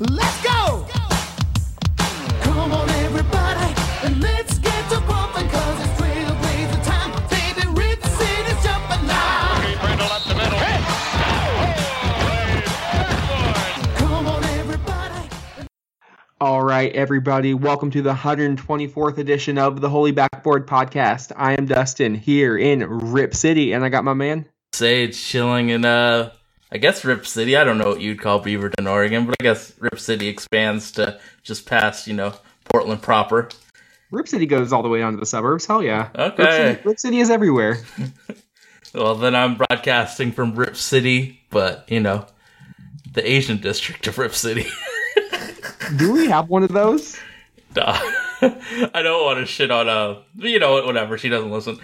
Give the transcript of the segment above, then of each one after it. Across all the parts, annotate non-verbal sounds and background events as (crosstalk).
Let's go! Come on, everybody, and let's get to bumping, cause it's trailblazer time. Baby, Rip City's jumping now. Brindle up the middle. Come on, everybody. All right, everybody, welcome to the 124th edition of the Holy Backboard Podcast. I am Dustin here in Rip City, and I got my man. Sage chilling in uh I guess Rip City. I don't know what you'd call Beaverton, Oregon, but I guess Rip City expands to just past, you know, Portland proper. Rip City goes all the way down to the suburbs. Hell yeah. Okay. Rip City, Rip City is everywhere. (laughs) Well, then I'm broadcasting from Rip City, but you know, the Asian district of Rip City. (laughs) Do we have one of those? Duh. (laughs) I don't want to shit on uh you know whatever, she doesn't listen.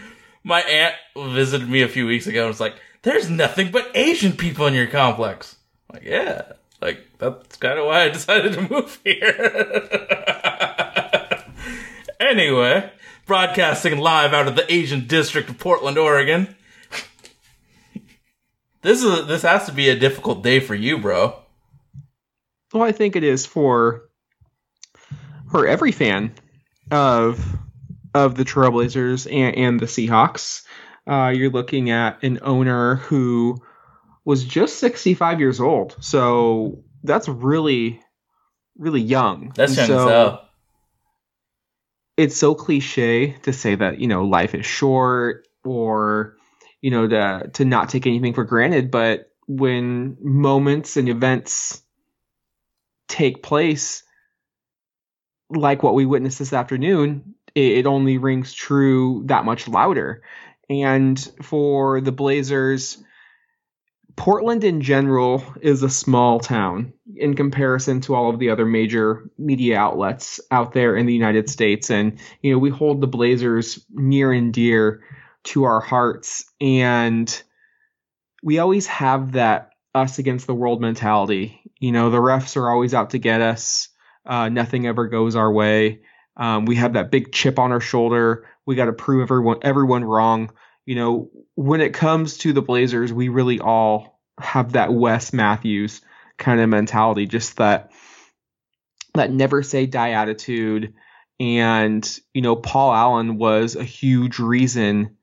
My aunt visited me a few weeks ago and was like, There's nothing but Asian people in your complex. I'm like, yeah. Like that's kinda why I (laughs) decided to move here. (laughs) anyway, broadcasting live out of the Asian district of Portland, Oregon. This is this has to be a difficult day for you, bro. Well, I think it is for for every fan of of the Trailblazers and, and the Seahawks. Uh, you're looking at an owner who was just 65 years old, so that's really really young. That's young as so. It's so cliche to say that you know life is short or you know to to not take anything for granted, but when moments and events take place like what we witnessed this afternoon, it, it only rings true that much louder. And for the Blazers, Portland in general is a small town in comparison to all of the other major media outlets out there in the United States. And, you know, we hold the Blazers near and dear to our hearts. And we always have that us against the world mentality. You know, the refs are always out to get us. Uh, nothing ever goes our way. Um, we have that big chip on our shoulder. We got to prove everyone everyone wrong. You know, when it comes to the Blazers, we really all have that Wes Matthews kind of mentality, just that that never say die attitude. And you know, Paul Allen was a huge reason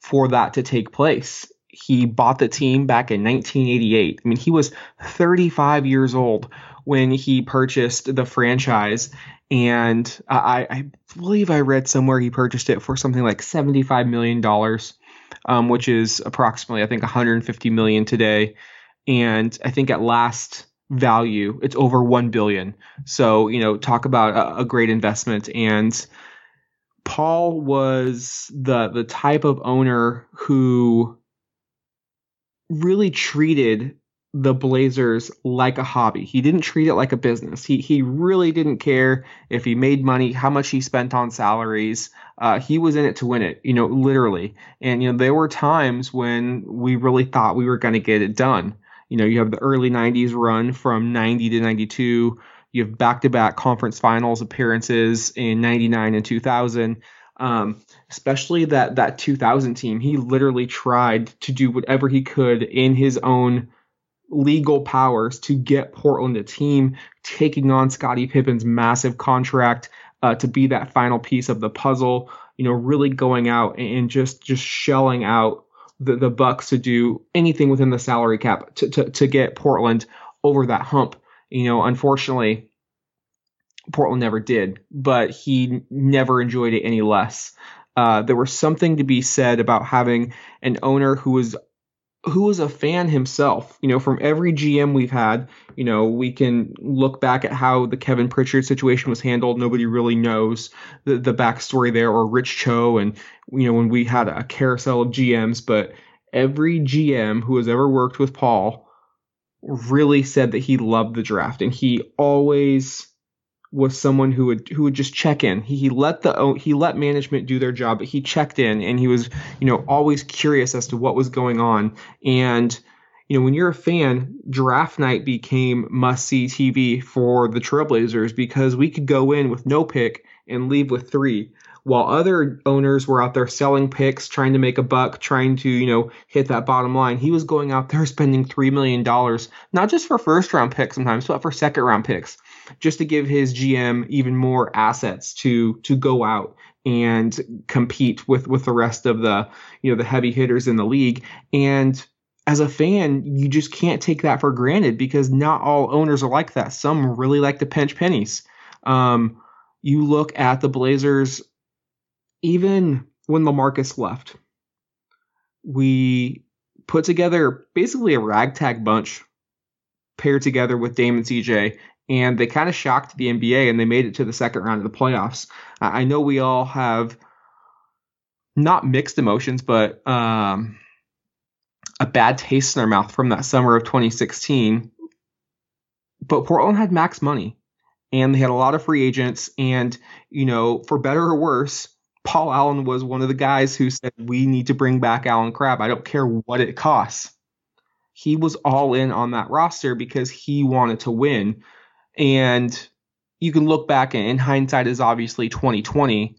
for that to take place. He bought the team back in 1988. I mean, he was 35 years old when he purchased the franchise. And I, I believe I read somewhere he purchased it for something like $75 million, um, which is approximately, I think, 150 million today. And I think at last value, it's over 1 billion. So, you know, talk about a, a great investment. And Paul was the the type of owner who really treated the Blazers like a hobby. He didn't treat it like a business. He he really didn't care if he made money, how much he spent on salaries. Uh, he was in it to win it, you know, literally. And you know, there were times when we really thought we were going to get it done. You know, you have the early '90s run from '90 to '92. You have back-to-back conference finals appearances in '99 and 2000. Um, especially that that 2000 team, he literally tried to do whatever he could in his own legal powers to get Portland a team, taking on Scottie Pippen's massive contract uh, to be that final piece of the puzzle. You know, really going out and just just shelling out the, the Bucks to do anything within the salary cap to, to to get Portland over that hump. You know, unfortunately, Portland never did, but he never enjoyed it any less. Uh, there was something to be said about having an owner who was who was a fan himself. You know, from every GM we've had, you know, we can look back at how the Kevin Pritchard situation was handled. Nobody really knows the, the backstory there, or Rich Cho, and you know, when we had a carousel of GMs, but every GM who has ever worked with Paul really said that he loved the draft, and he always was someone who would who would just check in. He, he let the oh, he let management do their job, but he checked in and he was you know always curious as to what was going on. And you know when you're a fan, draft night became must see TV for the Trailblazers because we could go in with no pick and leave with three. while other owners were out there selling picks, trying to make a buck, trying to, you know, hit that bottom line, he was going out there spending $3 million, not just for first round picks sometimes, but for second round picks, just to give his GM even more assets to, to go out and compete with, with the rest of the, you know, the heavy hitters in the league. And as a fan, you just can't take that for granted because not all owners are like that. Some really like to pinch pennies. Um, you look at the Blazers, even when LaMarcus left, we put together basically a ragtag bunch paired together with Dame and CJ, and they kind of shocked the NBA and they made it to the second round of the playoffs. I know we all have not mixed emotions, but um, a bad taste in our mouth from that summer of 2016. But Portland had max money and they had a lot of free agents. And, you know, for better or worse, Paul Allen was one of the guys who said, We need to bring back Allen Crabbe. I don't care what it costs. He was all in on that roster because he wanted to win. And you can look back and in hindsight is obviously 2020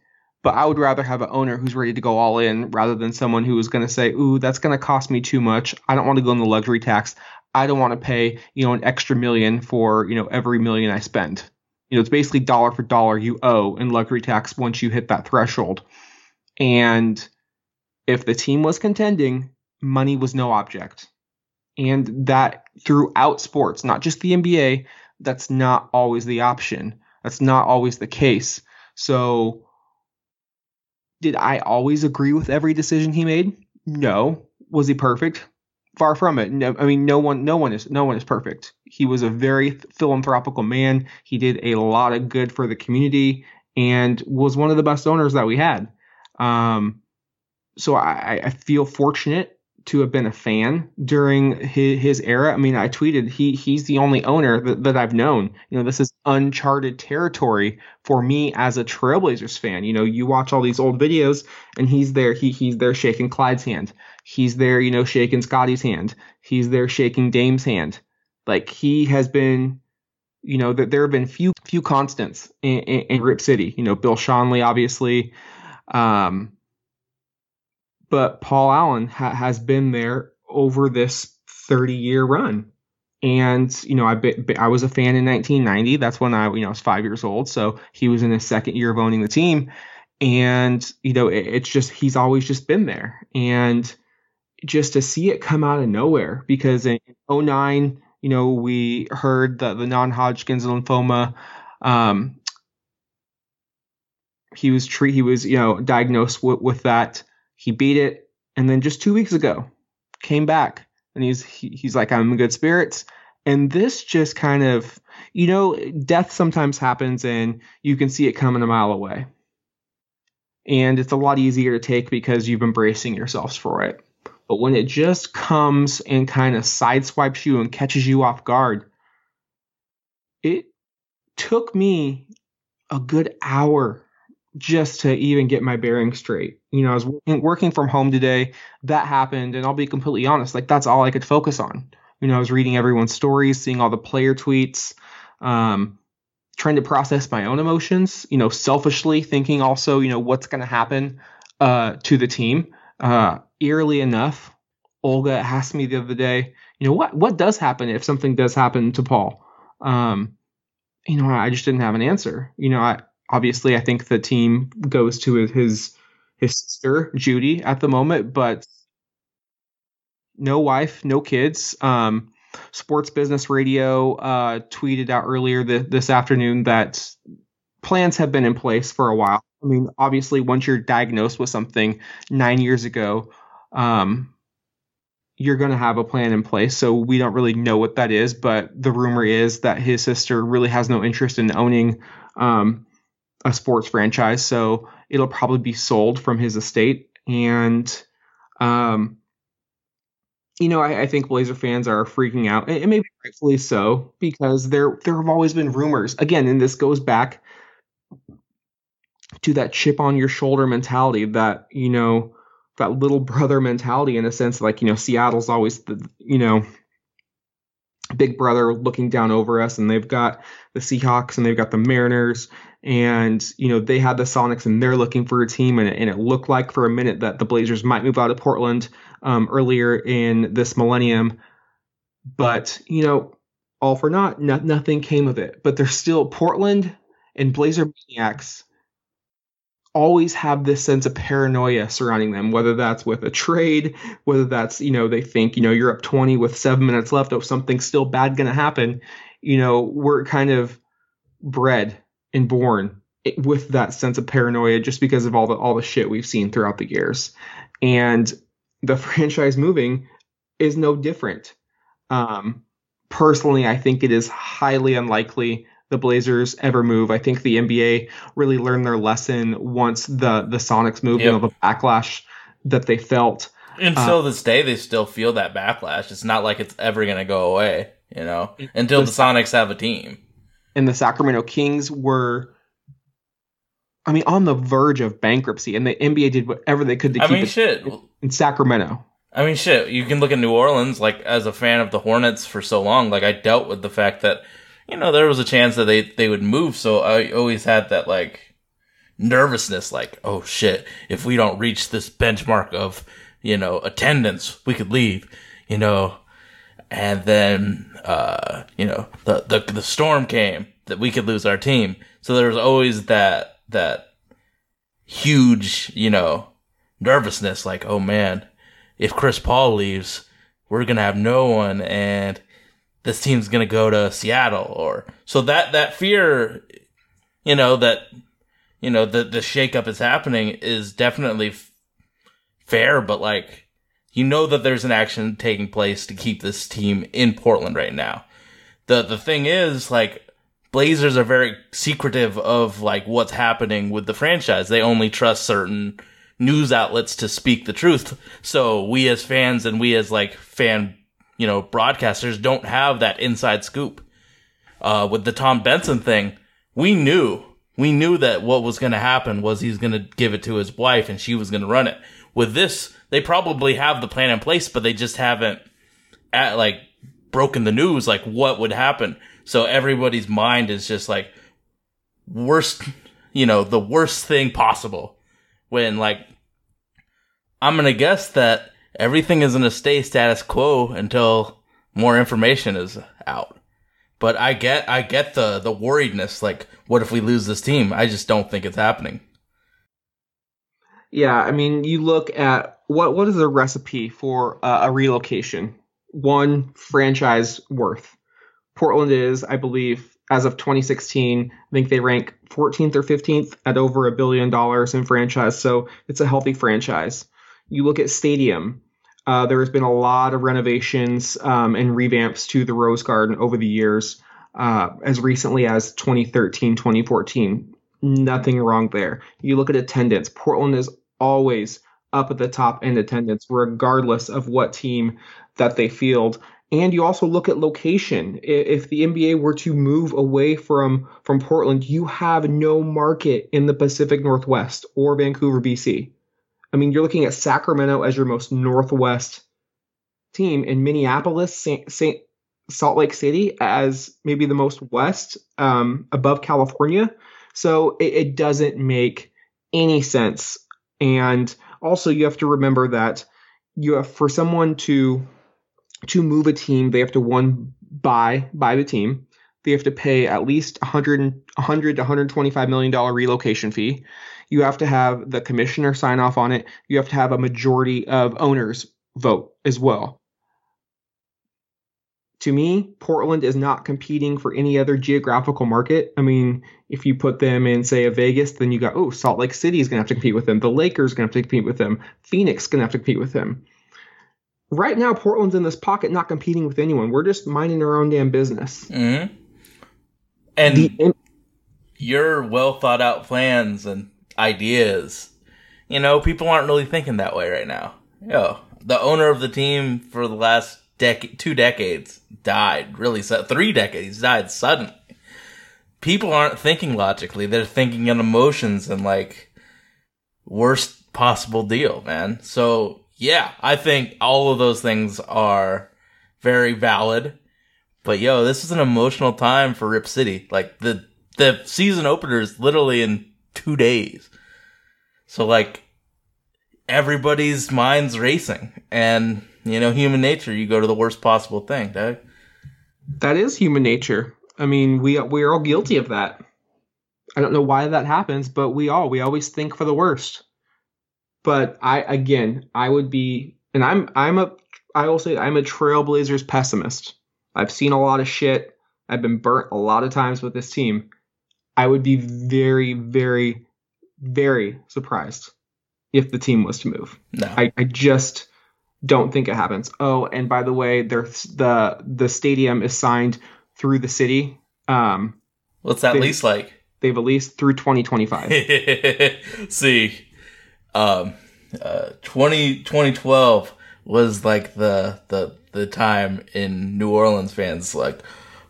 but I would rather have an owner who's ready to go all in rather than someone who is going to say, "Ooh, that's going to cost me too much. I don't want to go in the luxury tax. I don't want to pay, you know, an extra million for, you know, every million I spend." You know, it's basically dollar for dollar you owe in luxury tax once you hit that threshold. And if the team was contending, money was no object. And that throughout sports, not just the NBA, that's not always the option. That's not always the case. So did I always agree with every decision he made? No. Was he perfect? Far from it. No, I mean, no one, no one is, no one is perfect. He was a very philanthropical man. He did a lot of good for the community and was one of the best owners that we had. Um, so I, I feel fortunate to have been a fan during his, his era. I mean, I tweeted he he's the only owner that, that I've known. You know, this is uncharted territory for me as a Trailblazers fan. You know, you watch all these old videos and he's there. He he's there shaking Clyde's hand. He's there, you know, shaking Scotty's hand. He's there shaking Dame's hand. Like he has been you know that there have been few few constants in, in, in Rip City. You know, Bill Schonely, obviously, um, but Paul Allen ha- has been there over this 30 year run. And you know, I be, I was a fan in 1990. That's when I you know I was five years old. So he was in his second year of owning the team, and you know it, it's just he's always just been there. And just to see it come out of nowhere because in 09, you know, we heard that the non-Hodgkin's lymphoma. Um, he was treat he was you know diagnosed with, with that he beat it, and then just two weeks ago, came back, and he's he, he's like, I'm in good spirits. And this just kind of, you know, death sometimes happens, and you can see it coming a mile away. And it's a lot easier to take because you've been bracing yourselves for it. But when it just comes and kind of sideswipes you and catches you off guard, it took me a good hour just to even get my bearings straight. You know, I was working, working from home today. That happened, and I'll be completely honest, like that's all I could focus on. You know, I was reading everyone's stories, seeing all the player tweets, um, trying to process my own emotions. You know, selfishly thinking also, you know, what's going to happen uh, to the team. Uh, eerily enough, Olga asked me the other day, you know, what what does happen if something does happen to Paul? Um, you know, I just didn't have an answer. You know, I obviously I think the team goes to his his sister Judy at the moment, but no wife, no kids. Um, Sports Business Radio uh, tweeted out earlier th- this afternoon that plans have been in place for a while. I mean, obviously, once you're diagnosed with something nine years ago, um, you're going to have a plan in place. So we don't really know what that is, but the rumor is that his sister really has no interest in owning um, a sports franchise, so it'll probably be sold from his estate. And, um, you know, I, I think Blazer fans are freaking out, and maybe rightfully so, because there there have always been rumors. Again, and this goes back to that chip on your shoulder mentality, that you know, that little brother mentality, in a sense, like you know, Seattle's always the you know big brother looking down over us, and they've got the Seahawks and they've got the Mariners, and you know they had the Sonics and they're looking for a team, and, and it looked like for a minute that the Blazers might move out of Portland um, earlier in this millennium, but you know all for naught, no, nothing came of it. But there's still Portland and Blazer Maniacs always have this sense of paranoia surrounding them, whether that's with a trade, whether that's, you know, they think, you know, you're up 20 with seven minutes left, oh, something's still bad going to happen. You know, we're kind of bred and born with that sense of paranoia just because of all the all the shit we've seen throughout the years. And the (laughs) franchise moving is no different. Um, personally, I think it is highly unlikely the Blazers ever move. I think the NBA really learned their lesson once the the Sonics moved Yep. and all the backlash that they felt. Until this day, they still feel that backlash. It's not like it's ever going to go away, you know, until the Sonics have a team. And the Sacramento Kings were I mean on the verge of bankruptcy and the NBA did whatever they could to I keep mean, it shit. in Sacramento. I mean, shit. You can look at New Orleans, like as a fan of the Hornets for so long. Like I dealt with the fact that you know there was a chance that they they would move. So I always had that like nervousness, like oh shit, if we don't reach this benchmark of you know attendance, we could leave. You know, and then uh, you know the the the storm came that we could lose our team. So there was always that that huge you know nervousness, like oh man if Chris Paul leaves, we're gonna have no one, and this team's gonna go to Seattle, or so that that fear, you know that you know the the shakeup is happening is definitely f- fair, but like you know that there's an action taking place to keep this team in Portland right now. the The thing is like. Blazers are very secretive of like what's happening with the franchise. They only trust certain news outlets to speak the truth. So we as fans and we as like fan, you know, broadcasters don't have that inside scoop. Uh, with the Tom Benson thing, we knew, we knew that what was going to happen was he's going to give it to his wife and she was going to run it. With this, they probably have the plan in place, but they just haven't at like broken the news, like what would happen. So everybody's mind is just like worst, you know, the worst thing possible when like I'm gonna guess that everything is gonna stay status quo until more information is out. But I get I get the the worriedness like what if we lose this team? I just don't think it's happening. Yeah, I mean, you look at what what is the recipe for uh, a relocation? One franchise worth. Portland is, I believe, as of 2016, I think they rank 14th or 15th at over a billion dollars in franchise. So it's a healthy franchise. You look at stadium. Uh, there has been a lot of renovations um, and revamps to the Rose Garden over the years, uh, as recently as 2013, 2014. Nothing wrong there. You look at attendance. Portland is always up at the top in attendance, regardless of what team that they field. And you also look at location. If the NBA were to move away from from Portland, you have no market in the Pacific Northwest or Vancouver, BC. I mean, you're looking at Sacramento as your most northwest team, and Minneapolis, Saint, Saint Salt Lake City as maybe the most west, um, above California. So it, it doesn't make any sense. And also, you have to remember that you have for someone to to move a team, they have to one buy buy the team. They have to pay at least 100 and- 100 to 125 million dollar relocation fee. You have to have the commissioner sign off on it. You have to have a majority of owners vote as well. To me, Portland is not competing for any other geographical market. I mean, if you put them in, say, a Vegas, then you got, oh, Salt Lake City is going to have to compete with them. The Lakers going to have to compete with them. Phoenix is going to have to compete with them. Right now, Portland's in this pocket, not competing with anyone. We're just minding our own damn business. Mm-hmm. And The, your well thought out plans and ideas, you know, people aren't really thinking that way right now. Yo, the owner of the team for the last decade, two decades died. Really, su- three decades died suddenly. People aren't thinking logically; they're thinking in emotions and like worst possible deal, man. So yeah, I think all of those things are very valid, But yo, this is an emotional time for Rip City. Like the the season opener is literally in two days. So like everybody's minds racing, and you know, human nature. You go to the worst possible thing, Doug. That is human nature. I mean, we we're all guilty of that. I don't know why that happens, but we all we always think for the worst. But I again, I would be, and I'm I'm a I will say I'm a Trailblazers pessimist. I've seen a lot of shit. I've been burnt a lot of times with this team. I would be very, very, very surprised if the team was to move. No, I, I just don't think it happens. Oh, and by the way, there's the the stadium is signed through the city. Um, what's that they- lease like? they've leased through 2025. (laughs) See, um, uh, 20, 2012 was like the, the, the time in New Orleans fans like,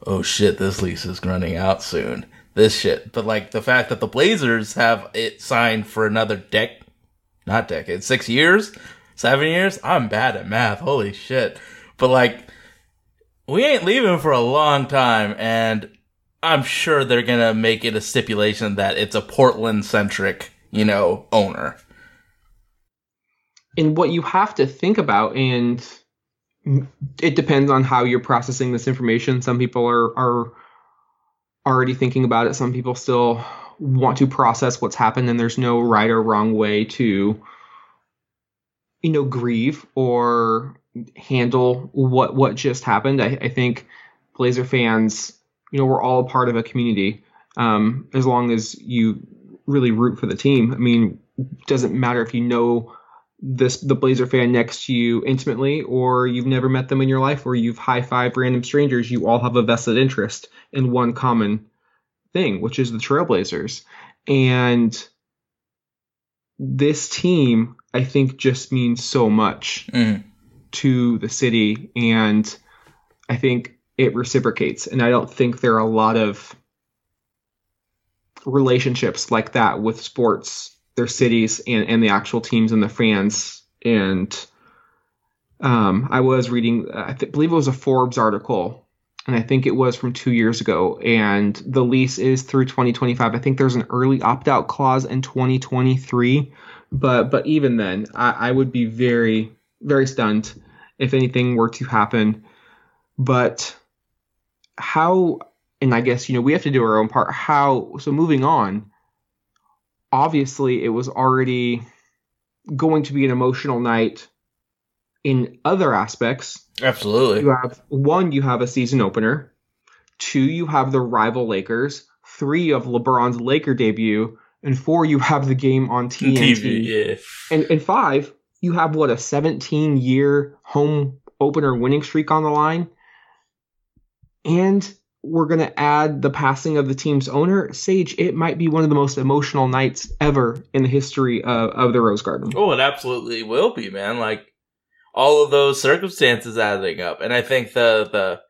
oh shit, this lease is running out soon. This shit. But like the fact that the Blazers have it signed for another dec, not decade, six years, seven years. I'm bad at math. Holy shit. But like, we ain't leaving for a long time and I'm sure they're gonna make it a stipulation that it's a Portland centric, you know, owner. and what you have to think about, and it depends on how you're processing this information. Some people are are already thinking about it. Some people still want to process what's happened, and there's no right or wrong way to, you know, grieve or handle what what just happened. I, I think Blazer fans, you know, we're all a part of a community. Um, as long as you really root for the team. I mean, doesn't matter if you know this the Blazer fan next to you intimately, or you've never met them in your life, or you've high five random strangers. You all have a vested interest in one common thing, which is the Trailblazers. And this team, I think, just means so much Mm. to the city, and I think it reciprocates. And I don't think there are a lot of relationships like that with sports, their cities, and, and the actual teams and the fans. And um, I was reading, I th- believe it was a Forbes article, and I think it was from two years ago. And the lease is through 2025. I think there's an early opt out clause in 2023. But but even then, I, I would be very very stunned if anything were to happen. But how and I guess you know we have to do our own part. How so moving on, obviously it was already going to be an emotional night in other aspects. Absolutely. You have one, you have a season opener. Two, you have the rival Lakers. Three of LeBron's Laker debut, and four, you have the game on TNT. TV, yeah. And and five, you have what a 17 year home opener winning streak on the line. And we're gonna add the passing of the team's owner, Sage. It might be one of the most emotional nights ever in the history of, of the Rose Garden. Oh, it absolutely will be, man. Like all of those circumstances adding up, and I think the the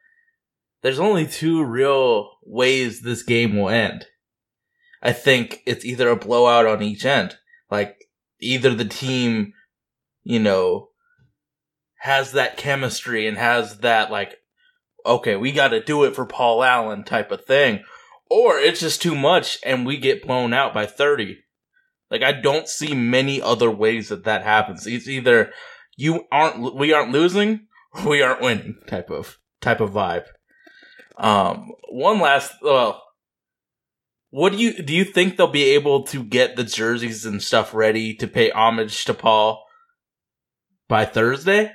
there's only two real ways this game will end. I think it's either a blowout on each end, like either the team, you know, has that chemistry and has that like, okay, we got to do it for Paul Allen type of thing, or it's just too much and we get blown out by thirty. Like I don't see many other ways that that happens. It's either you aren't we aren't losing, or we aren't winning type of type of vibe. Um, one last well, what do you do? You think they'll be able to get the jerseys and stuff ready to pay homage to Paul by Thursday?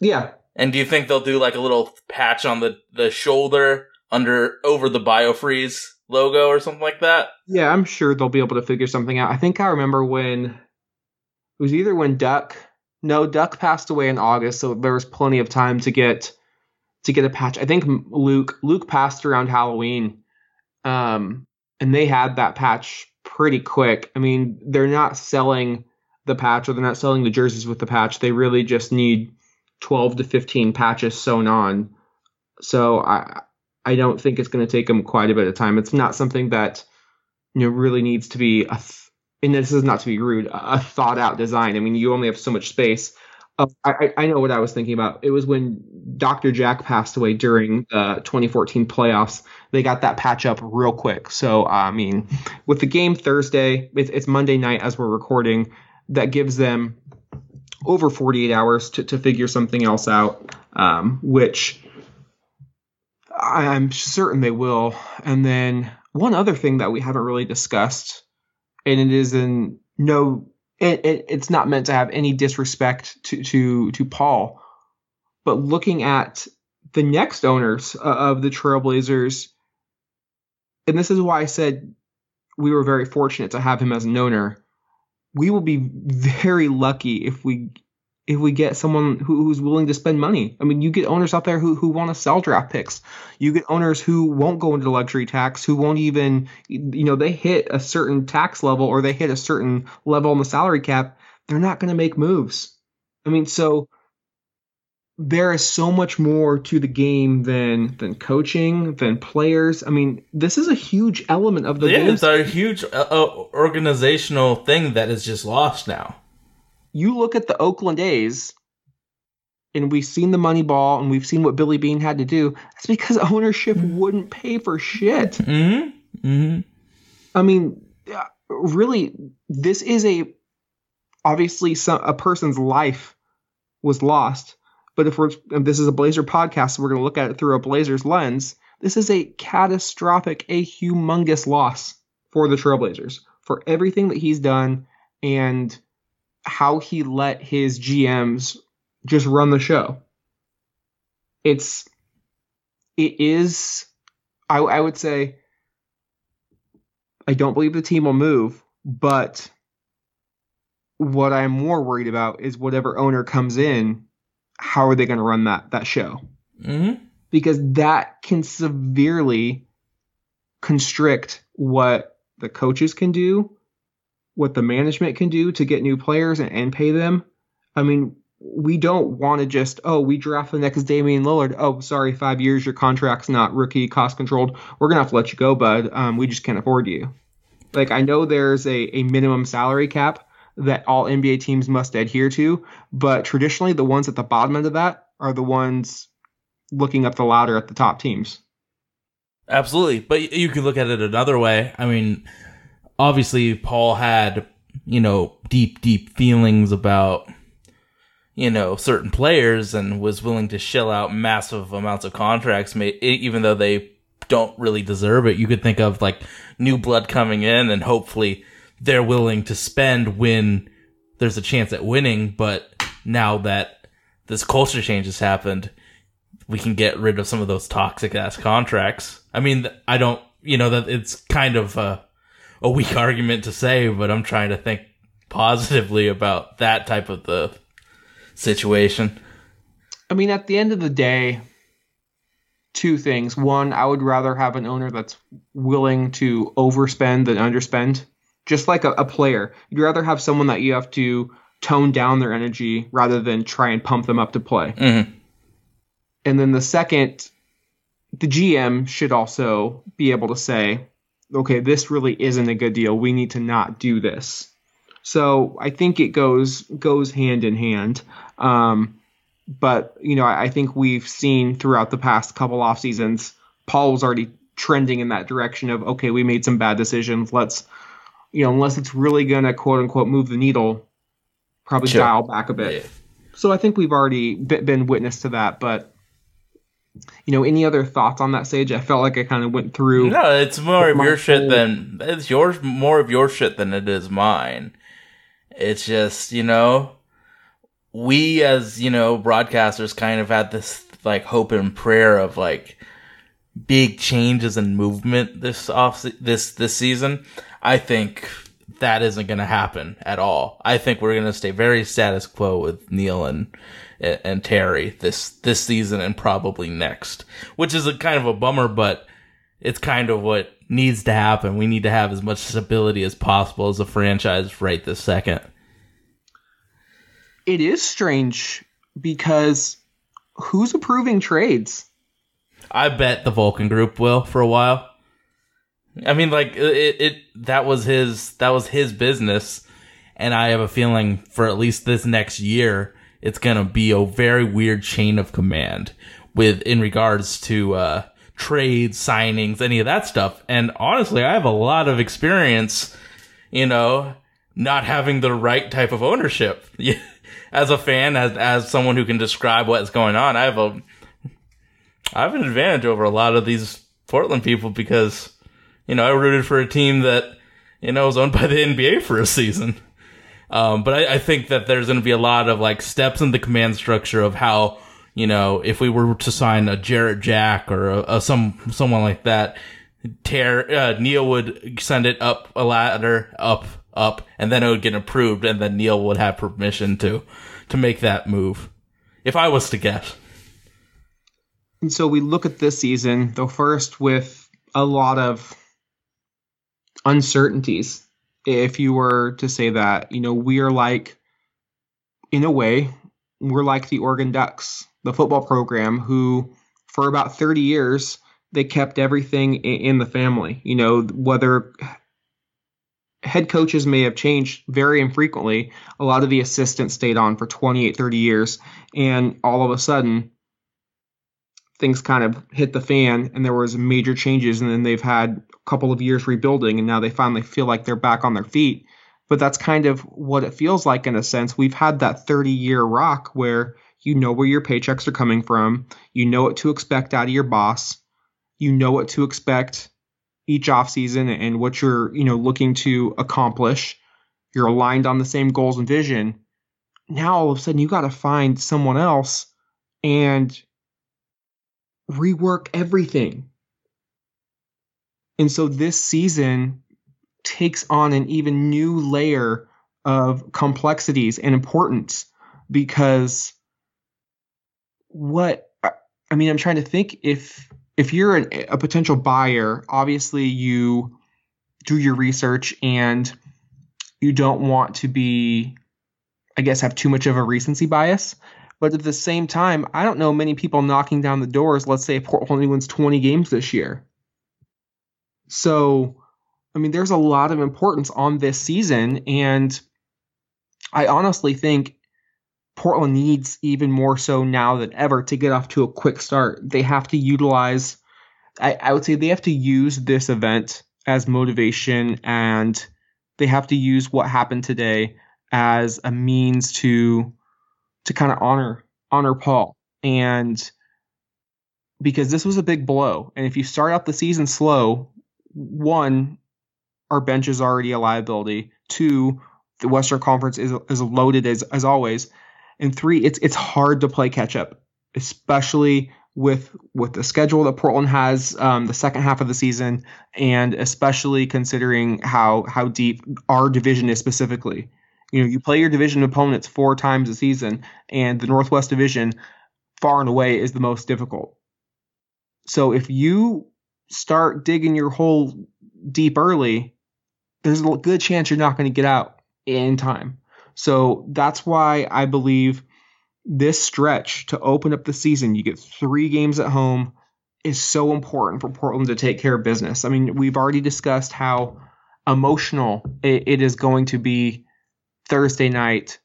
Yeah, And do you think they'll do like a little patch on the the shoulder under over the BioFreeze logo or something like that? yeah, I'm sure they'll be able to figure something out. I think I remember when it was either when Duck, no, Duck passed away in August, so there was plenty of time to get to get a patch. I think Luke Luke passed around Halloween, um, and they had that patch pretty quick. I mean, they're not selling the patch or they're not selling the jerseys with the patch. They really just need 12 to 15 patches sewn on. So I I don't think it's going to take them quite a bit of time. It's not something that you know really needs to be a th- and this is not to be rude a a thought out design. I mean, you only have so much space. Oh, I, I know what I was thinking about. It was when Dr. Jack passed away during the 2014 playoffs. They got that patch up real quick. So, I mean, with the game Thursday, it's, it's Monday night as we're recording. That gives them over 48 hours to, to figure something else out, um, which I'm certain they will. And then one other thing that we haven't really discussed, and it is in no, it, it, it's not meant to have any disrespect to to to Paul, but looking at the next owners uh, of the Trailblazers, and this is why I said we were very fortunate to have him as an owner. We will be very lucky if we if we get someone who, who's willing to spend money. I mean, you get owners out there who, who want to sell draft picks. You get owners who won't go into luxury tax, who won't even, you know, they hit a certain tax level or they hit a certain level on the salary cap. They're not going to make moves. I mean, so there is so much more to the game than than coaching, than players. I mean, this is a huge element of the yeah, game. it's a huge uh, uh, organizational thing that is just lost now. You look at the Oakland A's, and we've seen the Moneyball and we've seen what Billy Beane had to do. That's because (laughs) ownership wouldn't pay for shit. Mm-hmm. Mm-hmm. I mean, really, this is a obviously some, a person's life was lost. But if we're if this is a Blazer podcast, so we're going to look at it through a Blazers lens. This is a catastrophic, a humongous loss for the Trailblazers for everything that he's done and how he let his GMs just run the show. It's it is I, I would say I don't believe the team will move, but what I'm more worried about is whatever owner comes in, how are they going to run that that show? Mm-hmm. Because that can severely constrict what the coaches can do, what the management can do to get new players and, and pay them. I mean, we don't want to just, oh, we draft the next Damian Lillard. Oh, sorry, five years, your contract's not rookie, cost controlled. We're going to have to let you go, bud. Um, we just can't afford you. Like, I know there's a, a minimum salary cap that all NBA teams must adhere to, but traditionally, the ones at the bottom end of that are the ones looking up the ladder at the top teams. Absolutely. But you can look at it another way. I mean, obviously, Paul had, you know, deep, deep feelings about, you know, certain players and was willing to shell out massive amounts of contracts, even though they don't really deserve it. You could think of like new blood coming in and hopefully they're willing to spend when there's a chance at winning. But now that this culture change has happened, we can get rid of some of those toxic ass contracts. I mean, I don't, you know, that it's kind of a, a weak argument to say, but I'm trying to think positively about that type of the situation. I mean, at the end of the day, two things. One, I would rather have an owner that's willing to overspend than underspend. Just like a, a player, you'd rather have someone that you have to tone down their energy rather than try and pump them up to play. Mhm. And then the second, the GM should also be able to say, okay, this really isn't a good deal. We need to not do this. So I think it goes goes hand in hand. Um, but you know, I, I think we've seen throughout the past couple off seasons, Paul was already trending in that direction of okay, we made some bad decisions. Let's, you know, unless it's really gonna quote unquote move the needle, probably Sure. dial back a bit. So I think we've already been witness to that. But you know, any other thoughts on that stage? I felt like I kind of went through. No, it's more of your shit whole- than it's yours. More of your shit than it is mine. It's just you know, we as you know broadcasters kind of had this like hope and prayer of like big changes and movement this off this this season. I think that isn't going to happen at all. I think we're going to stay very status quo with Neil and and Terry this this season and probably next, which is a kind of a bummer, but it's kind of what needs to happen. We need to have as much stability as possible as a franchise right this second. It is strange because who's approving trades? I bet the Vulcan Group will for a while. I mean, like it, it that was his that was his business, and I have a feeling for at least this next year, it's gonna be a very weird chain of command with in regards to uh, trades, signings, any of that stuff. And honestly, I have a lot of experience, you know, not having the right type of ownership. (laughs) as a fan, as as someone who can describe what's going on, I have a I have an advantage over a lot of these Portland people because you know I rooted for a team that you know was owned by the NBA for a season. Um, but I, I think that there's going to be a lot of like steps in the command structure of how you know if we were to sign a Jarrett Jack or a, a some someone like that, tear uh, Neil would send it up a ladder, up, up, and then it would get approved, and then Neil would have permission to to make that move. If I was to guess. And so we look at this season, though first with a lot of uncertainties. If you were to say that, you know, we are like, in a way, we're like the Oregon Ducks, the football program, who for about 30 years, they kept everything in the family. You know, whether head coaches may have changed very infrequently, a lot of the assistants stayed on for 28, 30 years. And all of a sudden, things kind of hit the fan and there was major changes and then they've had couple of years rebuilding and now they finally feel like they're back on their feet. But that's kind of what it feels like in a sense. We've had that 30 year rock where you know where your paychecks are coming from. You know what to expect out of your boss. You know what to expect each offseason and what you're you know looking to accomplish. You're aligned on the same goals and vision. Now all of a sudden you got to find someone else and rework everything. And so this season takes on an even new layer of complexities and importance because what I mean, I'm trying to think if if you're an, a potential buyer, obviously you do your research and you don't want to be, I guess, have too much of a recency bias. But at the same time, I don't know many people knocking down the doors. Let's say Portland wins 20 games this year. So, I mean, there's a lot of importance on this season. And I honestly think Portland needs even more so now than ever to get off to a quick start. They have to utilize, I, I would say, they have to use this event as motivation and they have to use what happened today as a means to to kind of honor honor Paul and because this was a big blow and if you start out the season slow one our bench is already a liability. Two the Western Conference is is loaded as as always. And three it's it's hard to play catch up especially with with the schedule that Portland has um, the second half of the season and especially considering how how deep our division is specifically. You know, you play your division opponents four times a season, and the Northwest Division, far and away, is the most difficult. So if you start digging your hole deep early, there's a good chance you're not going to get out in time. So that's why I believe this stretch to open up the season, you get three games at home, is so important for Portland to take care of business. I mean, we've already discussed how emotional it, is going to be Thursday night.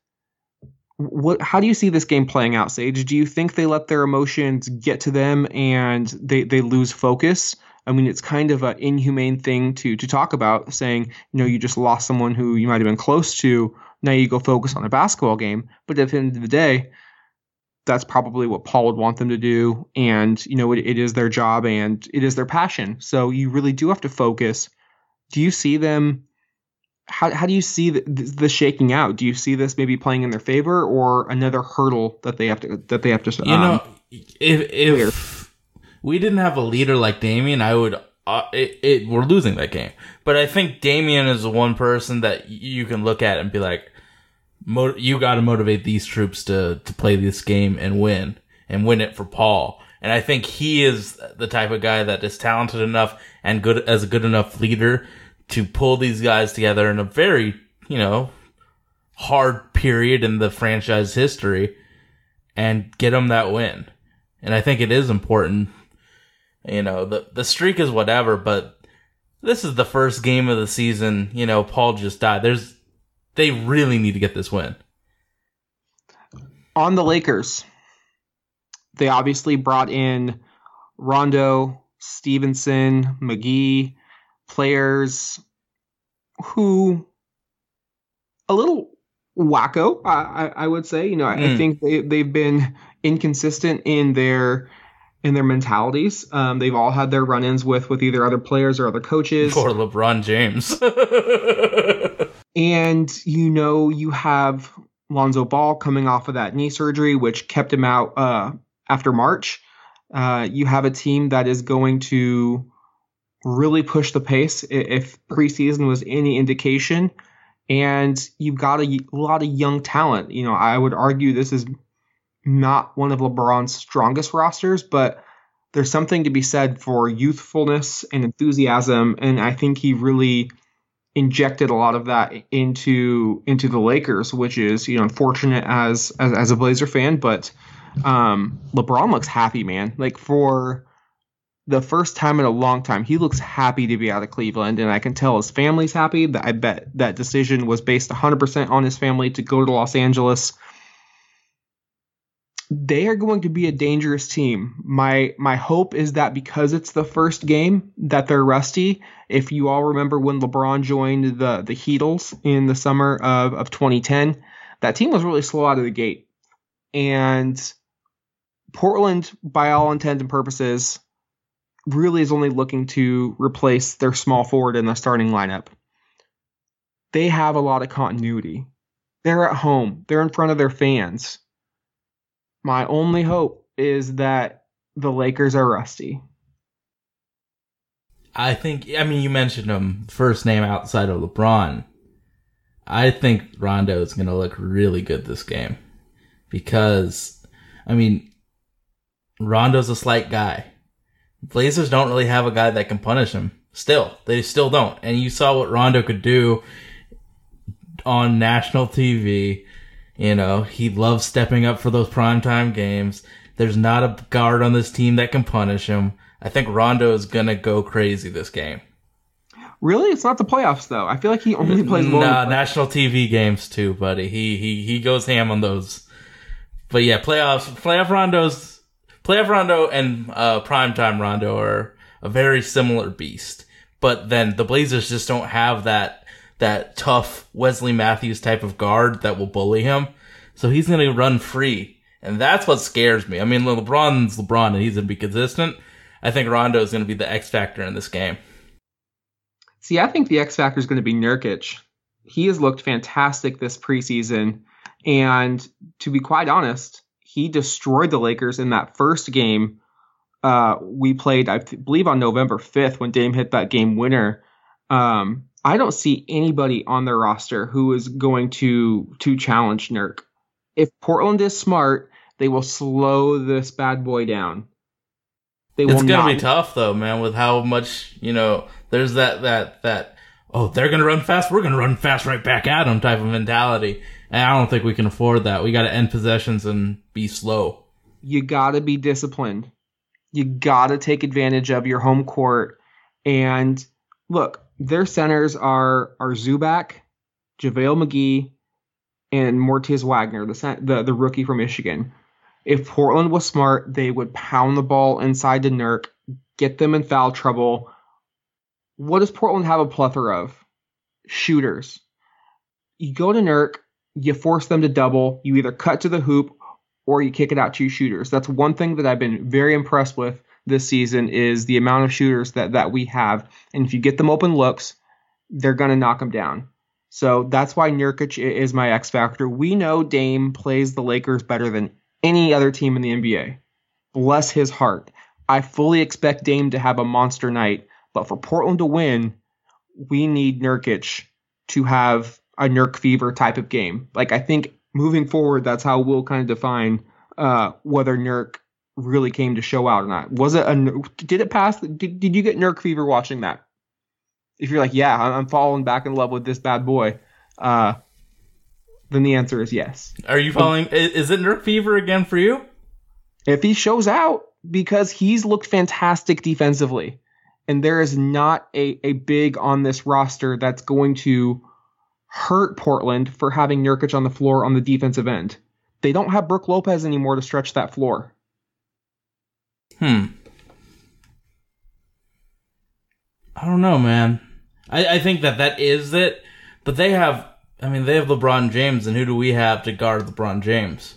What? How do you see this game playing out, Sage? Do you think they let their emotions get to them and they they lose focus? I mean, it's kind of an inhumane thing to to talk about, saying you know you just lost someone who you might have been close to. Now you go focus on a basketball game, but at the end of the day, that's probably what Paul would want them to do. And, you know, it, it is their job and it is their passion. So you really do have to focus. Do you see them how how do you see the, the shaking out? Do you see this maybe playing in their favor or another hurdle that they have to that they have to? You know, um, if if we didn't have a leader like Damian, I would. Uh, it, it we're losing that game, but I think Damian is the one person that you can look at and be like, you got to motivate these troops to to play this game and win and win it for Paul. And I think he is the type of guy that is talented enough and good as a good enough leader to pull these guys together in a very, you know, hard period in the franchise history and get them that win. And I think it is important. You know, the the streak is whatever, but this is the first game of the season. You know, Paul just died. There's they really need to get this win. On the Lakers, they obviously brought in Rondo, Stephenson, McGee, players who a little wacko, I, I, would say. You know, I, I Mm. think they, they've been inconsistent in their in their mentalities. Um, they've all had their run-ins with with either other players or other coaches. For LeBron James. (laughs) And you know, you have Lonzo Ball coming off of that knee surgery, which kept him out uh, after March. Uh, you have a team that is going to really push the pace if preseason was any indication. And you've got a lot of young talent. You know, I would argue this is not one of LeBron's strongest rosters, but there's something to be said for youthfulness and enthusiasm. And I think he really injected a lot of that into into the Lakers, which is you know unfortunate as as, as a Blazer fan, but um, LeBron looks happy, man. Like for the first time in a long time, he looks happy to be out of Cleveland, and I can tell his family's happy. That I bet that decision was based 100% on his family to go to Los Angeles. They are going to be a dangerous team. My my hope is that because it's the first game that they're rusty, if you all remember when LeBron joined the the Heatles in the summer of, of 2010, that team was really slow out of the gate. And Portland, by all intents and purposes, really is only looking to replace their small forward in the starting lineup. They have a lot of continuity. They're at home. They're in front of their fans. My only hope is that the Lakers are rusty. I think, I mean, you mentioned him, first name outside of LeBron. I think Rondo is going to look really good this game. Because, I mean, Rondo's a slight guy. Blazers don't really have a guy that can punish him. Still, they still don't. And you saw what Rondo could do on national TV. You know, he loves stepping up for those primetime games. There's not a guard on this team that can punish him. I think Rondo is gonna go crazy this game. Really, it's not the playoffs though. I feel like he only plays well. Nah, national TV games too, buddy. He he he goes ham on those. But yeah, playoffs, playoff Rondo's, playoff Rondo and uh, primetime Rondo are a very similar beast. But then the Blazers just don't have that that tough Wesley Matthews type of guard that will bully him. So he's gonna run free, and that's what scares me. I mean, LeBron's LeBron, and he's gonna be consistent. I think Rondo is gonna be the X factor in this game. See, I think the X factor is going to be Nurkic. He has looked fantastic this preseason, and to be quite honest, he destroyed the Lakers in that first game. Uh, we played, I believe, on November fifth when Dame hit that game winner. Um, I don't see anybody on their roster who is going to to challenge Nurk. If Portland is smart, they will slow this bad boy down. They It's gonna not be tough though, man, with how much you know. There's that that that oh they're gonna run fast, we're gonna run fast right back at them type of mentality, and I don't think we can afford that. We got to end possessions and be slow. you got to be disciplined. You got to take advantage of your home court. And look, their centers are are Zubac, JaVale McGee, and Moritz Wagner, the the the rookie from Michigan. If Portland was smart, they would pound the ball inside to Nurk, get them in foul trouble. What does Portland have a plethora of? Shooters. You go to Nurk, you force them to double, you either cut to the hoop or you kick it out to your shooters. That's one thing that I've been very impressed with this season is the amount of shooters that that we have. And if you get them open looks, they're gonna knock them down. So that's why Nurkic is my X factor. We know Dame plays the Lakers better than any other team in the NBA. Bless his heart. I fully expect Dame to have a monster night, but for Portland to win, we need Nurkic to have a Nurk fever type of game. Like I think moving forward, that's how we'll kind of define uh, whether Nurk really came to show out or not. Was it a did it pass? Did, did you get Nurk fever watching that? If you're like, yeah, I'm falling back in love with this bad boy, uh, then the answer is yes. Are you falling? i- Is it Nurk fever again for you? if he shows out because he's looked fantastic defensively and there is not a, a big on this roster that's going to hurt Portland for having Nurkic on the floor on the defensive end. They don't have Brook Lopez anymore to stretch that floor. Hmm. I don't know, man. I, I think that that is it, but they have. I mean, they have LeBron James, and who do we have to guard LeBron James?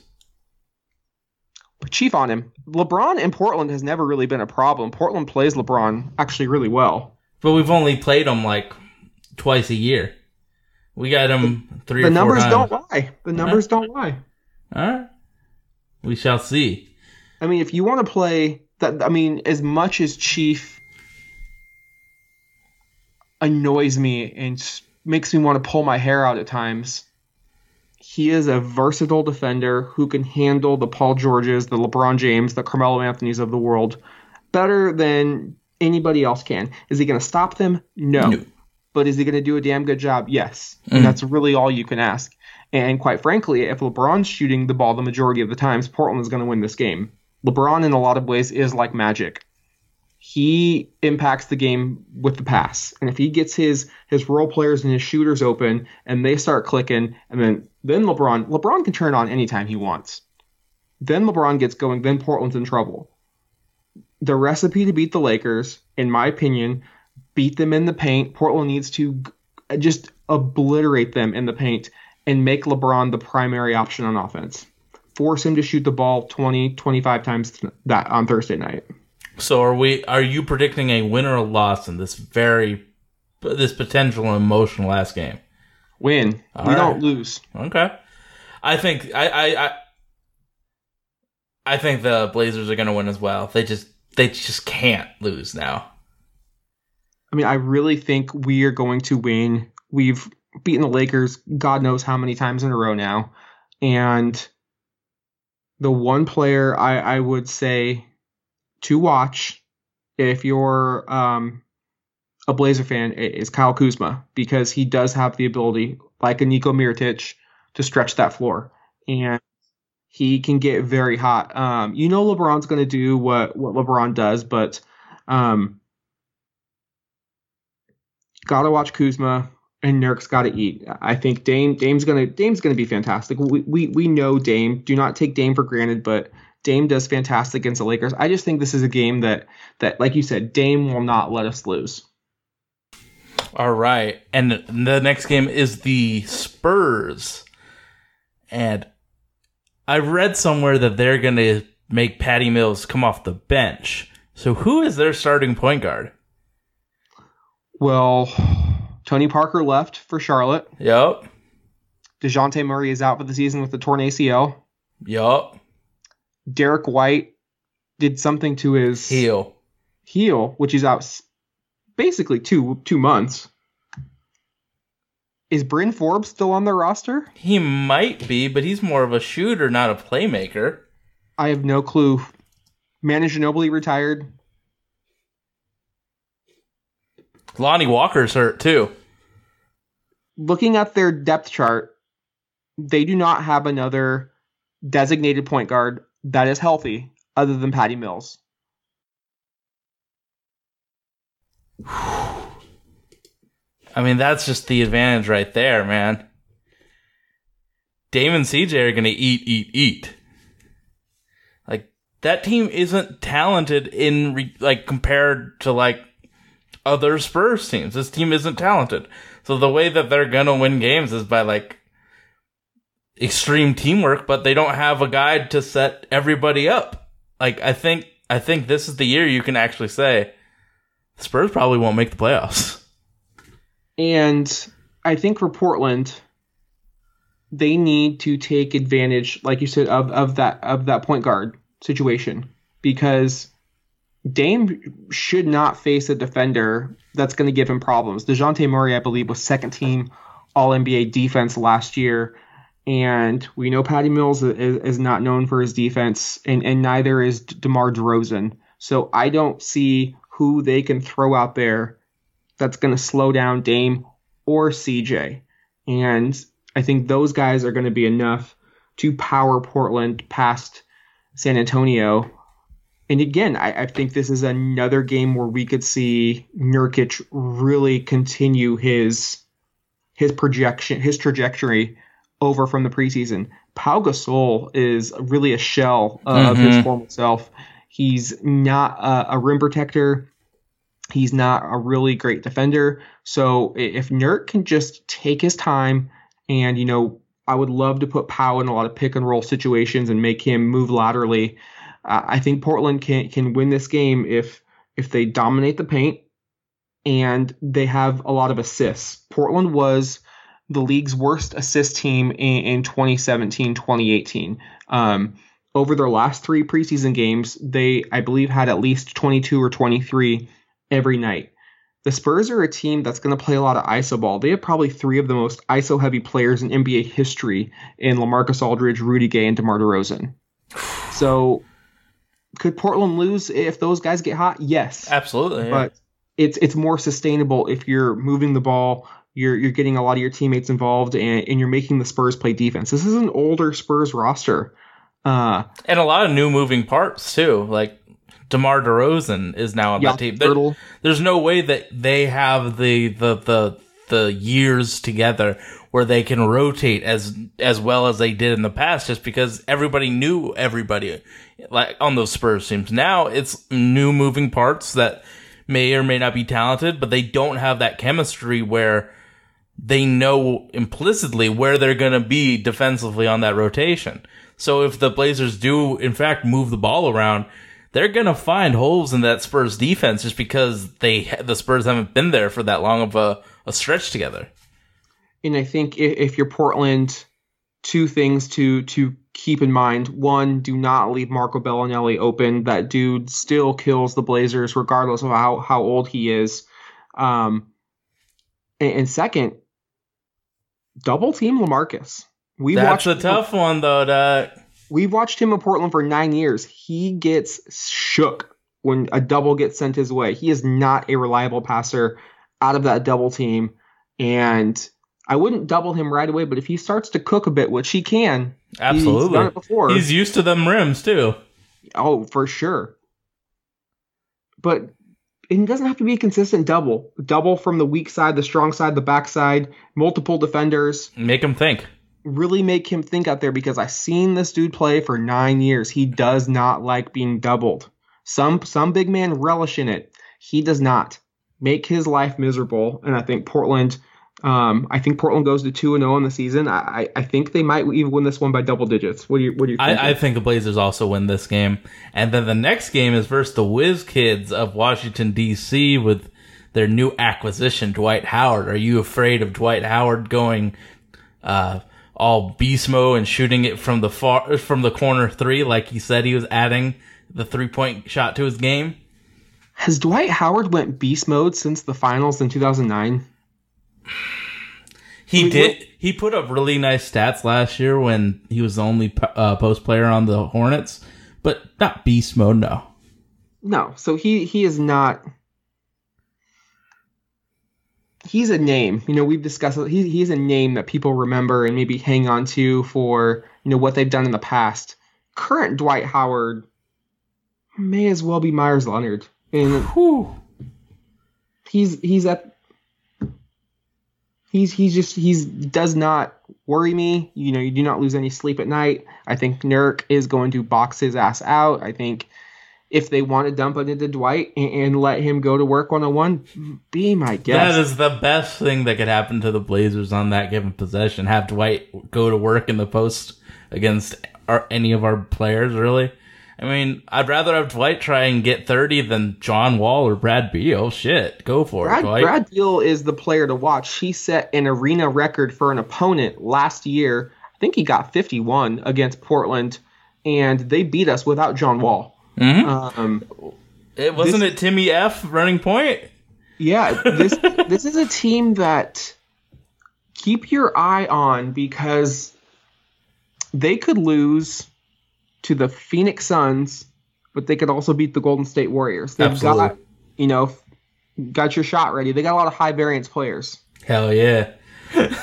Chief on him. LeBron in Portland has never really been a problem. Portland plays LeBron actually really well. But we've only played him like twice a year. We got him three The or four numbers times. don't lie. The numbers don't lie. All right. We shall see. I mean, if you want to play that, I mean, as much as Chief annoys me and makes me want to pull my hair out at times, he is a versatile defender who can handle the Paul Georges, the LeBron James, the Carmelo Anthony's of the world better than anybody else can. Is he going to stop them? No. No. But is he going to do a damn good job? Yes. Mm-hmm. And that's really all you can ask. And quite frankly, if LeBron's shooting the ball the majority of the times, Portland is going to win this game. LeBron, in a lot of ways, is like magic. He impacts the game with the pass, and if he gets his his role players and his shooters open, and they start clicking, and then then LeBron LeBron can turn on anytime he wants. Then LeBron gets going. Then Portland's in trouble. The recipe to beat the Lakers, in my opinion, beat them in the paint. Portland needs to just obliterate them in the paint and make LeBron the primary option on offense. Force him to shoot the ball 20, 25 times th- that on Thursday night. So are we? Are you predicting a win or a loss in this very, this potential emotional last game? Win. we All right. don't lose. Okay. I think I I I, I think the Blazers are going to win as well. They just they just can't lose now. I mean, I really think we are going to win. We've beaten the Lakers God knows how many times in a row now. And the one player I, I would say to watch if you're um, a Blazer fan is Kyle Kuzma because he does have the ability, like a Nico Mirotic, to stretch that floor. And he can get very hot. Um, you know LeBron's going to do what, what LeBron does, but um, gotta watch Kuzma and Nurk's gotta eat. I think Dame Dame's gonna Dame's gonna be fantastic. We, we we know Dame. Do not take Dame for granted, but Dame does fantastic against the Lakers. I just think this is a game that that like you said, Dame will not let us lose. All right. And the next game is the Spurs. And I read somewhere that they're going to make Patty Mills come off the bench. So who is their starting point guard? Well, Tony Parker left for Charlotte. Yup. DeJounte Murray is out for the season with the torn ACL. Yup. Derrick White did something to his Heel. heel, which is out basically two two months. Is Bryn Forbes still on the roster? He might be, but he's more of a shooter, not a playmaker. I have no clue. Manu Ginobili retired. Lonnie Walker's hurt too. Looking at their depth chart, they do not have another designated point guard that is healthy other than Patty Mills. I mean, that's just the advantage right there, man. Dame and CJ are going to eat, eat, eat. Like, that team isn't talented in, re- like, compared to, like, other Spurs teams. This team isn't talented. So the way that they're going to win games is by, like, extreme teamwork, but they don't have a guide to set everybody up. Like, I think, I think this is the year you can actually say, Spurs probably won't make the playoffs. And I think for Portland, they need to take advantage, like you said, of, of that of that point guard situation because Dame should not face a defender that's going to give him problems. Dejounte Murray, I believe, was second team All NBA defense last year, and we know Patty Mills is, is not known for his defense, and, and neither is DeMar DeRozan. So I don't see who they can throw out there that's going to slow down Dame or CJ. And I think those guys are going to be enough to power Portland past San Antonio. And again, I, I think this is another game where we could see Nurkic really continue his his projection, his trajectory over from the preseason. Pau Gasol is really a shell of his Mhm. former self. He's not a, a rim protector. He's not a really great defender. So if Nurk can just take his time and, you know, I would love to put Pau in a lot of pick and roll situations and make him move laterally. I think Portland can can win this game if if they dominate the paint and they have a lot of assists. Portland was the league's worst assist team in, in 2017 2018. Um, over their last three preseason games, they, I believe, had at least 22 or 23 every night. The Spurs are a team that's going to play a lot of ISO ball. They have probably three of the most ISO heavy players in NBA history in Lamarcus Aldridge, Rudy Gay, and DeMar DeRozan. So, could Portland lose if those guys get hot? Yes Absolutely. yeah. but it's it's more sustainable if you're moving the ball, you're you're getting a lot of your teammates involved, and, and you're making the Spurs play defense. This is an older Spurs roster. Uh, and a lot of new moving parts too. Like DeMar DeRozan is now on yeah, that team. There- there's no way that they have the the the the years together where they can rotate as as well as they did in the past just because everybody knew everybody like on those Spurs teams. Now it's new moving parts that may or may not be talented, but they don't have that chemistry where they know implicitly where they're going to be defensively on that rotation. So if the Blazers do in fact move the ball around, they're going to find holes in that Spurs defense just because they the Spurs haven't been there for that long of a, a stretch together. And I think if, if you're Portland, two things to to keep in mind. One, do not leave Marco Belinelli open. That dude still kills the Blazers regardless of how, how old he is. Um, and, and second, double team Lamarcus. We That's watched a tough one though. Doc. We've watched him in Portland for nine years. He gets shook when a double gets sent his way. He is not a reliable passer out of that double team. And I wouldn't double him right away, but if he starts to cook a bit, which he can, absolutely, he's done it before. He's used to them rims too. oh, for sure. But it doesn't have to be a consistent double. Double from the weak side, the strong side, the back side, multiple defenders. Make him think. really make him think out there because I've seen this dude play for nine years. He does not like being doubled. Some some big man relish in it. He does not make his life miserable. And I think Portland, um, I think Portland goes to two and zero in the season. I, I think they might even win this one by double digits. What do you what do you think? I, I think the Blazers also win this game. And then the next game is versus the Whiz Kids of Washington, D.C. with their new acquisition, Dwight Howard. Are you afraid of Dwight Howard going uh, all beast mode and shooting it from the far from the corner three like he said he was adding the three point shot to his game? Has Dwight Howard went beast mode since the finals in 2009? (sighs) He did. He put up really nice stats last year when he was the only uh, post player on the Hornets, but not beast mode. No. No, so he he is not. He's a name. You know, we've discussed. He he's a name that people remember and maybe hang on to for you know what they've done in the past. Current Dwight Howard may as well be Meyers Leonard, and Whew. he's he's at. He's he's just he's does not worry me. You know, you do not lose any sleep at night. I think Nurk is going to box his ass out. I think if they want to dump it into Dwight and, and let him go to work one on one, be my guest. That is the best thing that could happen to the Blazers on that given possession. Have Dwight go to work in the post against our, any of our players, really. I mean, I'd rather have Dwight try and get 30 than John Wall or Brad Beal. Shit, go for it, Brad, Dwight. Brad Beal is the player to watch. He set an arena record for an opponent last year. I think he got 51 against Portland, and they beat us without John Wall. Mhm. Um, it wasn't this- it Timmy F running point? Yeah, (laughs) this this is a team that keep your eye on because they could lose to the Phoenix Suns, but they could also beat the Golden State Warriors. They've Absolutely. got you know got your shot ready. They got a lot of high variance players Hell yeah.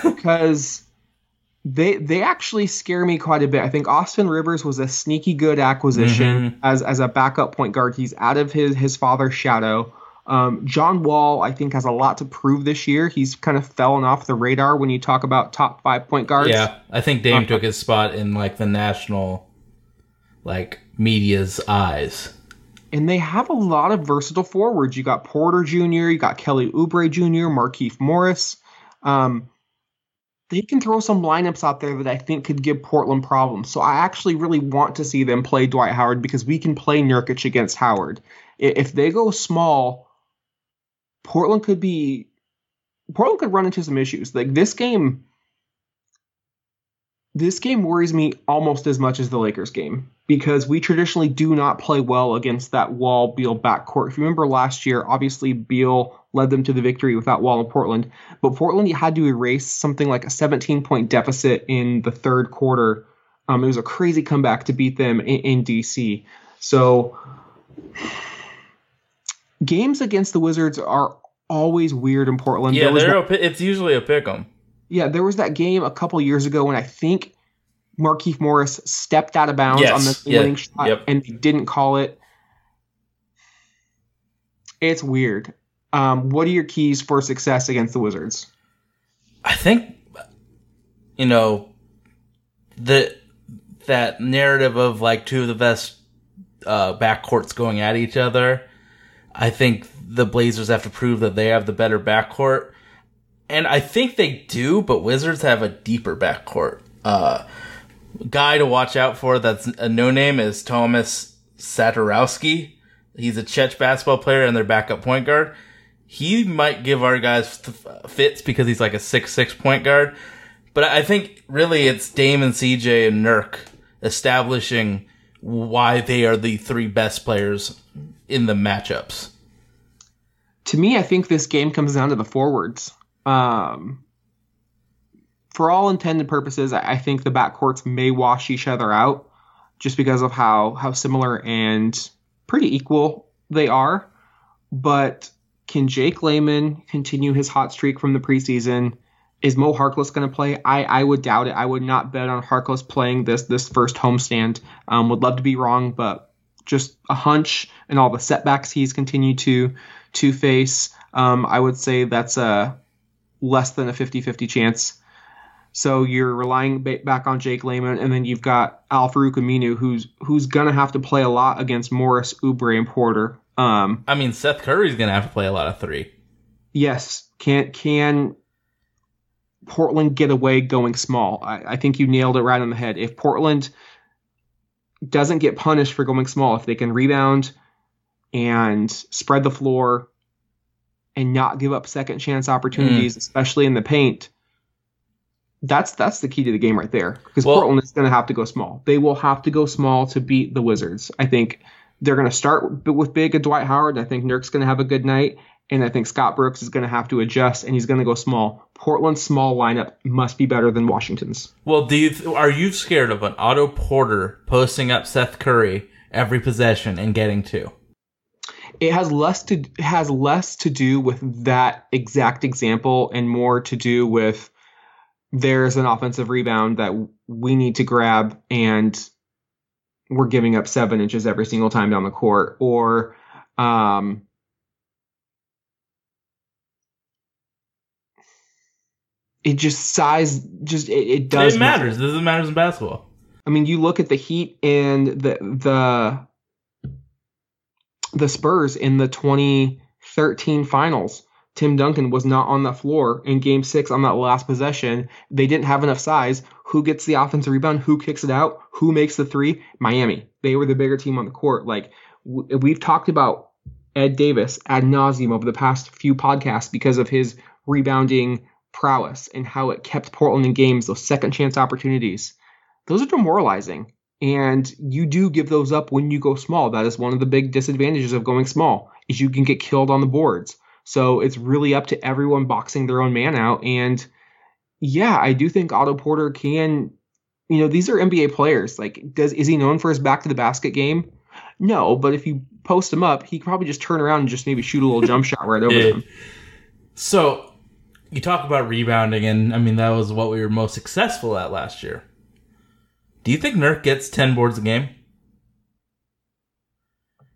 because (laughs) they they actually scare me quite a bit. I think Austin Rivers was a sneaky good acquisition as as a backup point guard. He's out of his his father's shadow. Um, John Wall, I think, has a lot to prove this year. He's kind of fallen off the radar when you talk about top five point guards. Yeah, I think Dame Uh, took his spot in like the national, like media's eyes. and they have a lot of versatile forwards. You got Porter Jr., you got Kelly Oubre Jr., Markieff Morris. Um, they can throw some lineups out there that I think could give Portland problems. So I actually really want to see them play Dwight Howard because we can play Nurkic against Howard. If they go small, Portland could be Portland could run into some issues. Like this game this game worries me almost as much as the Lakers game because we traditionally do not play well against that Wall Beal backcourt. If you remember last year, obviously Beal led them to the victory without Wall in Portland, but Portland had to erase something like a 17 point deficit in the third quarter. Um, it was a crazy comeback to beat them in, in DC. So games against the Wizards are always weird in Portland. Yeah, There was they're that- it's usually a pick 'em. yeah, there was that game a couple years ago when I think Markieff Morris stepped out of bounds Yes, on the yeah, winning shot yep. and they didn't call it. It's weird. Um, what are your keys for success against the Wizards? I think you know the that narrative of like two of the best uh, backcourts going at each other. I think the Blazers have to prove that they have the better backcourt, and I think they do. But Wizards have a deeper backcourt. Uh, guy to watch out for that's a no name is Thomas Satorowski. He's a Czech basketball player and their backup point guard. He might give our guys fits because he's like a six six point guard. But I think really it's Dame and CJ and Nurk establishing why they are the three best players in the matchups. To me, I think this game comes down to the forwards. Um, for all intended purposes, I think the backcourts may wash each other out just because of how how similar and pretty equal they are. But can Jake Layman continue his hot streak from the preseason? Is Mo Harkless going to play? I, I would doubt it. I would not bet on Harkless playing this this first homestand. Um, would love to be wrong, but just a hunch and all the setbacks he's continued to to face. Um, I would say that's a less than a 50-50 chance. So you're relying ba- back on Jake Layman, and then you've got Al Farouq Aminu, who's who's gonna have to play a lot against Morris, Oubre, and Porter. Um, I mean, Seth Curry's gonna have to play a lot of three. yes, can can Portland get away going small? I, I think you nailed it right on the head. If Portland doesn't get punished for going small, if they can rebound and spread the floor and not give up second chance opportunities, especially in the paint, that's that's the key to the game right there. Because Well- Portland is going to have to go small. They will have to go small to beat the Wizards. I think they're going to start with big and Dwight Howard. I think Nurk's going to have a good night, and I think Scott Brooks is going to have to adjust, and he's going to go small. Portland's small lineup must be better than Washington's. Well, do you th- are you scared of an Otto Porter posting up Seth Curry every possession and getting two? it has less to has less to do with that exact example and more to do with there's an offensive rebound that we need to grab and we're giving up seven inches every single time down the court or um it just size just it, it does it matters. This matters in basketball. I mean, you look at the Heat and the the the Spurs in the 2013 finals. Tim Duncan was not on that floor in game six on that last possession. They didn't have enough size. Who gets the offensive rebound? Who kicks it out? Who makes the three? Miami. They were the bigger team on the court. Like we've talked about Ed Davis ad nauseum over the past few podcasts because of his rebounding prowess and how it kept Portland in games, those second chance opportunities. Those are demoralizing. And you do give those up when you go small. That is one of the big disadvantages of going small is you can get killed on the boards. So it's really up to everyone boxing their own man out. And yeah, I do think Otto Porter can, you know, these are NBA players. Like, does is he known for his back to the basket game? No, but if you post him up, he could probably just turn around and just maybe shoot a little jump shot right over Yeah. them. So you talk about rebounding, and I mean that was what we were most successful at last year. Do you think Nurk gets ten boards a game?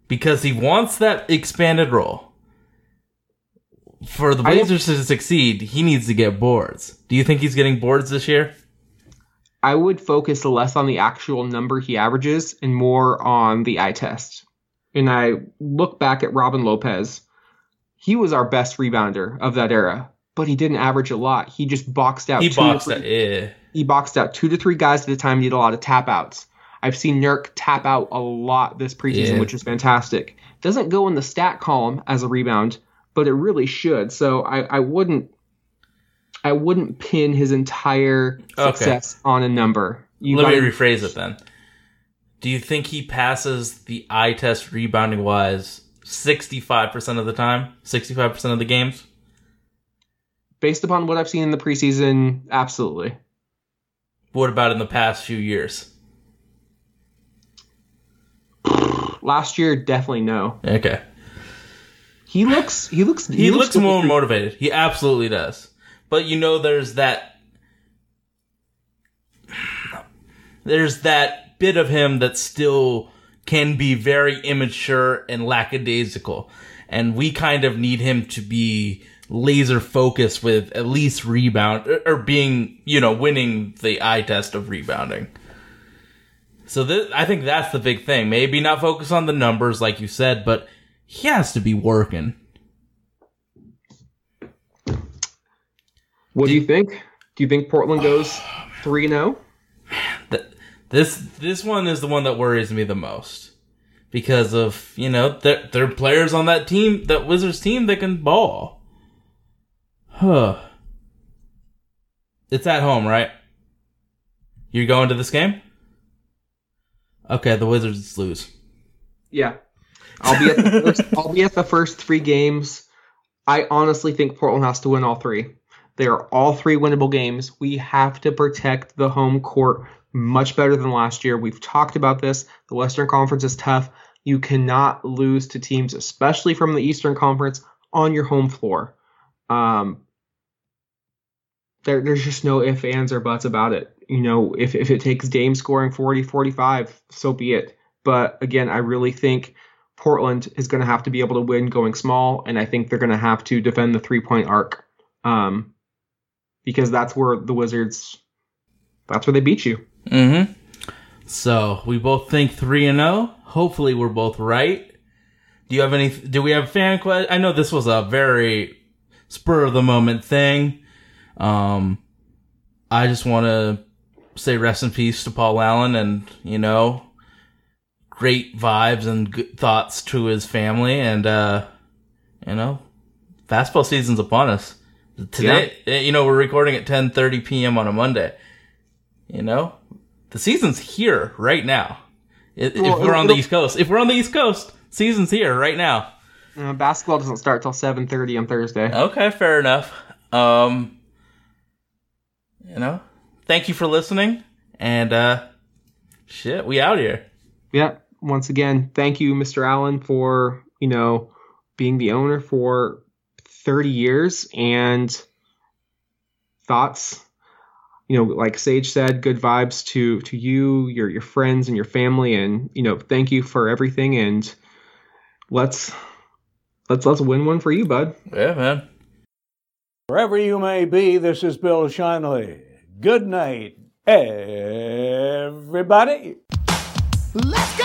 Because he wants that expanded role. For the I Blazers to succeed, he needs to get boards. Do you think he's getting boards this year? I would focus less on the actual number he averages and more on the eye test. And I look back at Robin Lopez. He was our best rebounder of that era, but he didn't average a lot. He just boxed out. He two boxed three- it. Yeah. He boxed out two to three guys at a time. He did a lot of tap outs. I've seen Nurk tap out a lot this preseason, Yeah. which is fantastic. Doesn't go in the stat column as a rebound, but it really should. So I, I wouldn't I wouldn't pin his entire Okay. success on a number. You Let me gotta- rephrase it then. Do you think he passes the eye test rebounding wise 65% of the time? 65% of the games? based upon what I've seen in the preseason, absolutely. What about in the past few years? (sighs) Last year, definitely no. Okay. He looks he looks He, looks, good more motivated. He absolutely does. But you know, there's that. There's that bit of him that still can be very immature and lackadaisical. And we kind of need him to be laser focused with at least rebound or, or being, you know, winning the eye test of rebounding. So this, I think that's the big thing. Maybe not focus on the numbers like you said, but he has to be working. What do you think? Do you think Portland goes three zero? Oh? Th- this this one is the one that worries me the most because of you know there there are players on that team that Wizards team that can ball. Huh. It's at home, right? You're going to this game? Okay, the Wizards lose. Yeah, I'll be at the first. (laughs) I'll be at the first three games. I honestly think Portland has to win all three. They are all three winnable games. We have to protect the home court much better than last year. We've talked about this. The Western Conference is tough. You cannot lose to teams, especially from the Eastern Conference, on your home floor. Um, there, there's just no ifs, ands, or buts about it. You know, if, if it takes Dame scoring 40, 45, so be it. But again, I really think Portland is going to have to be able to win going small, and I think they're going to have to defend the three point arc, um, because that's where the Wizards, that's where they beat you. Mm-hmm. So we both think three and zero. Hopefully, we're both right. Do you have any? Do we have fan question? I know this was a very spur of the moment thing. Um, I just want to say rest in peace to Paul Allen, and you know, great vibes and good thoughts to his family, and uh, you know, fastball season's upon us. Today, eh, you know, we're recording at 10:30 p.m. on a Monday. You know, the season's here right now. If, if Well, we're on the East Coast, if we're on the East Coast, season's here right now. Uh, basketball doesn't start till seven thirty on Thursday. Okay, fair enough. Um, you know, thank you for listening, and uh, shit, we out here. Yeah. Once again, thank you, Mr. Allen, for you know being the owner for thirty years and thoughts. You know, like Sage said, good vibes to to you, your your friends, and your family, and you know, thank you for everything. And let's let's let's win one for you, bud. Yeah, man. Wherever you may be, this is Bill Shinley. Good night, everybody. Let's go!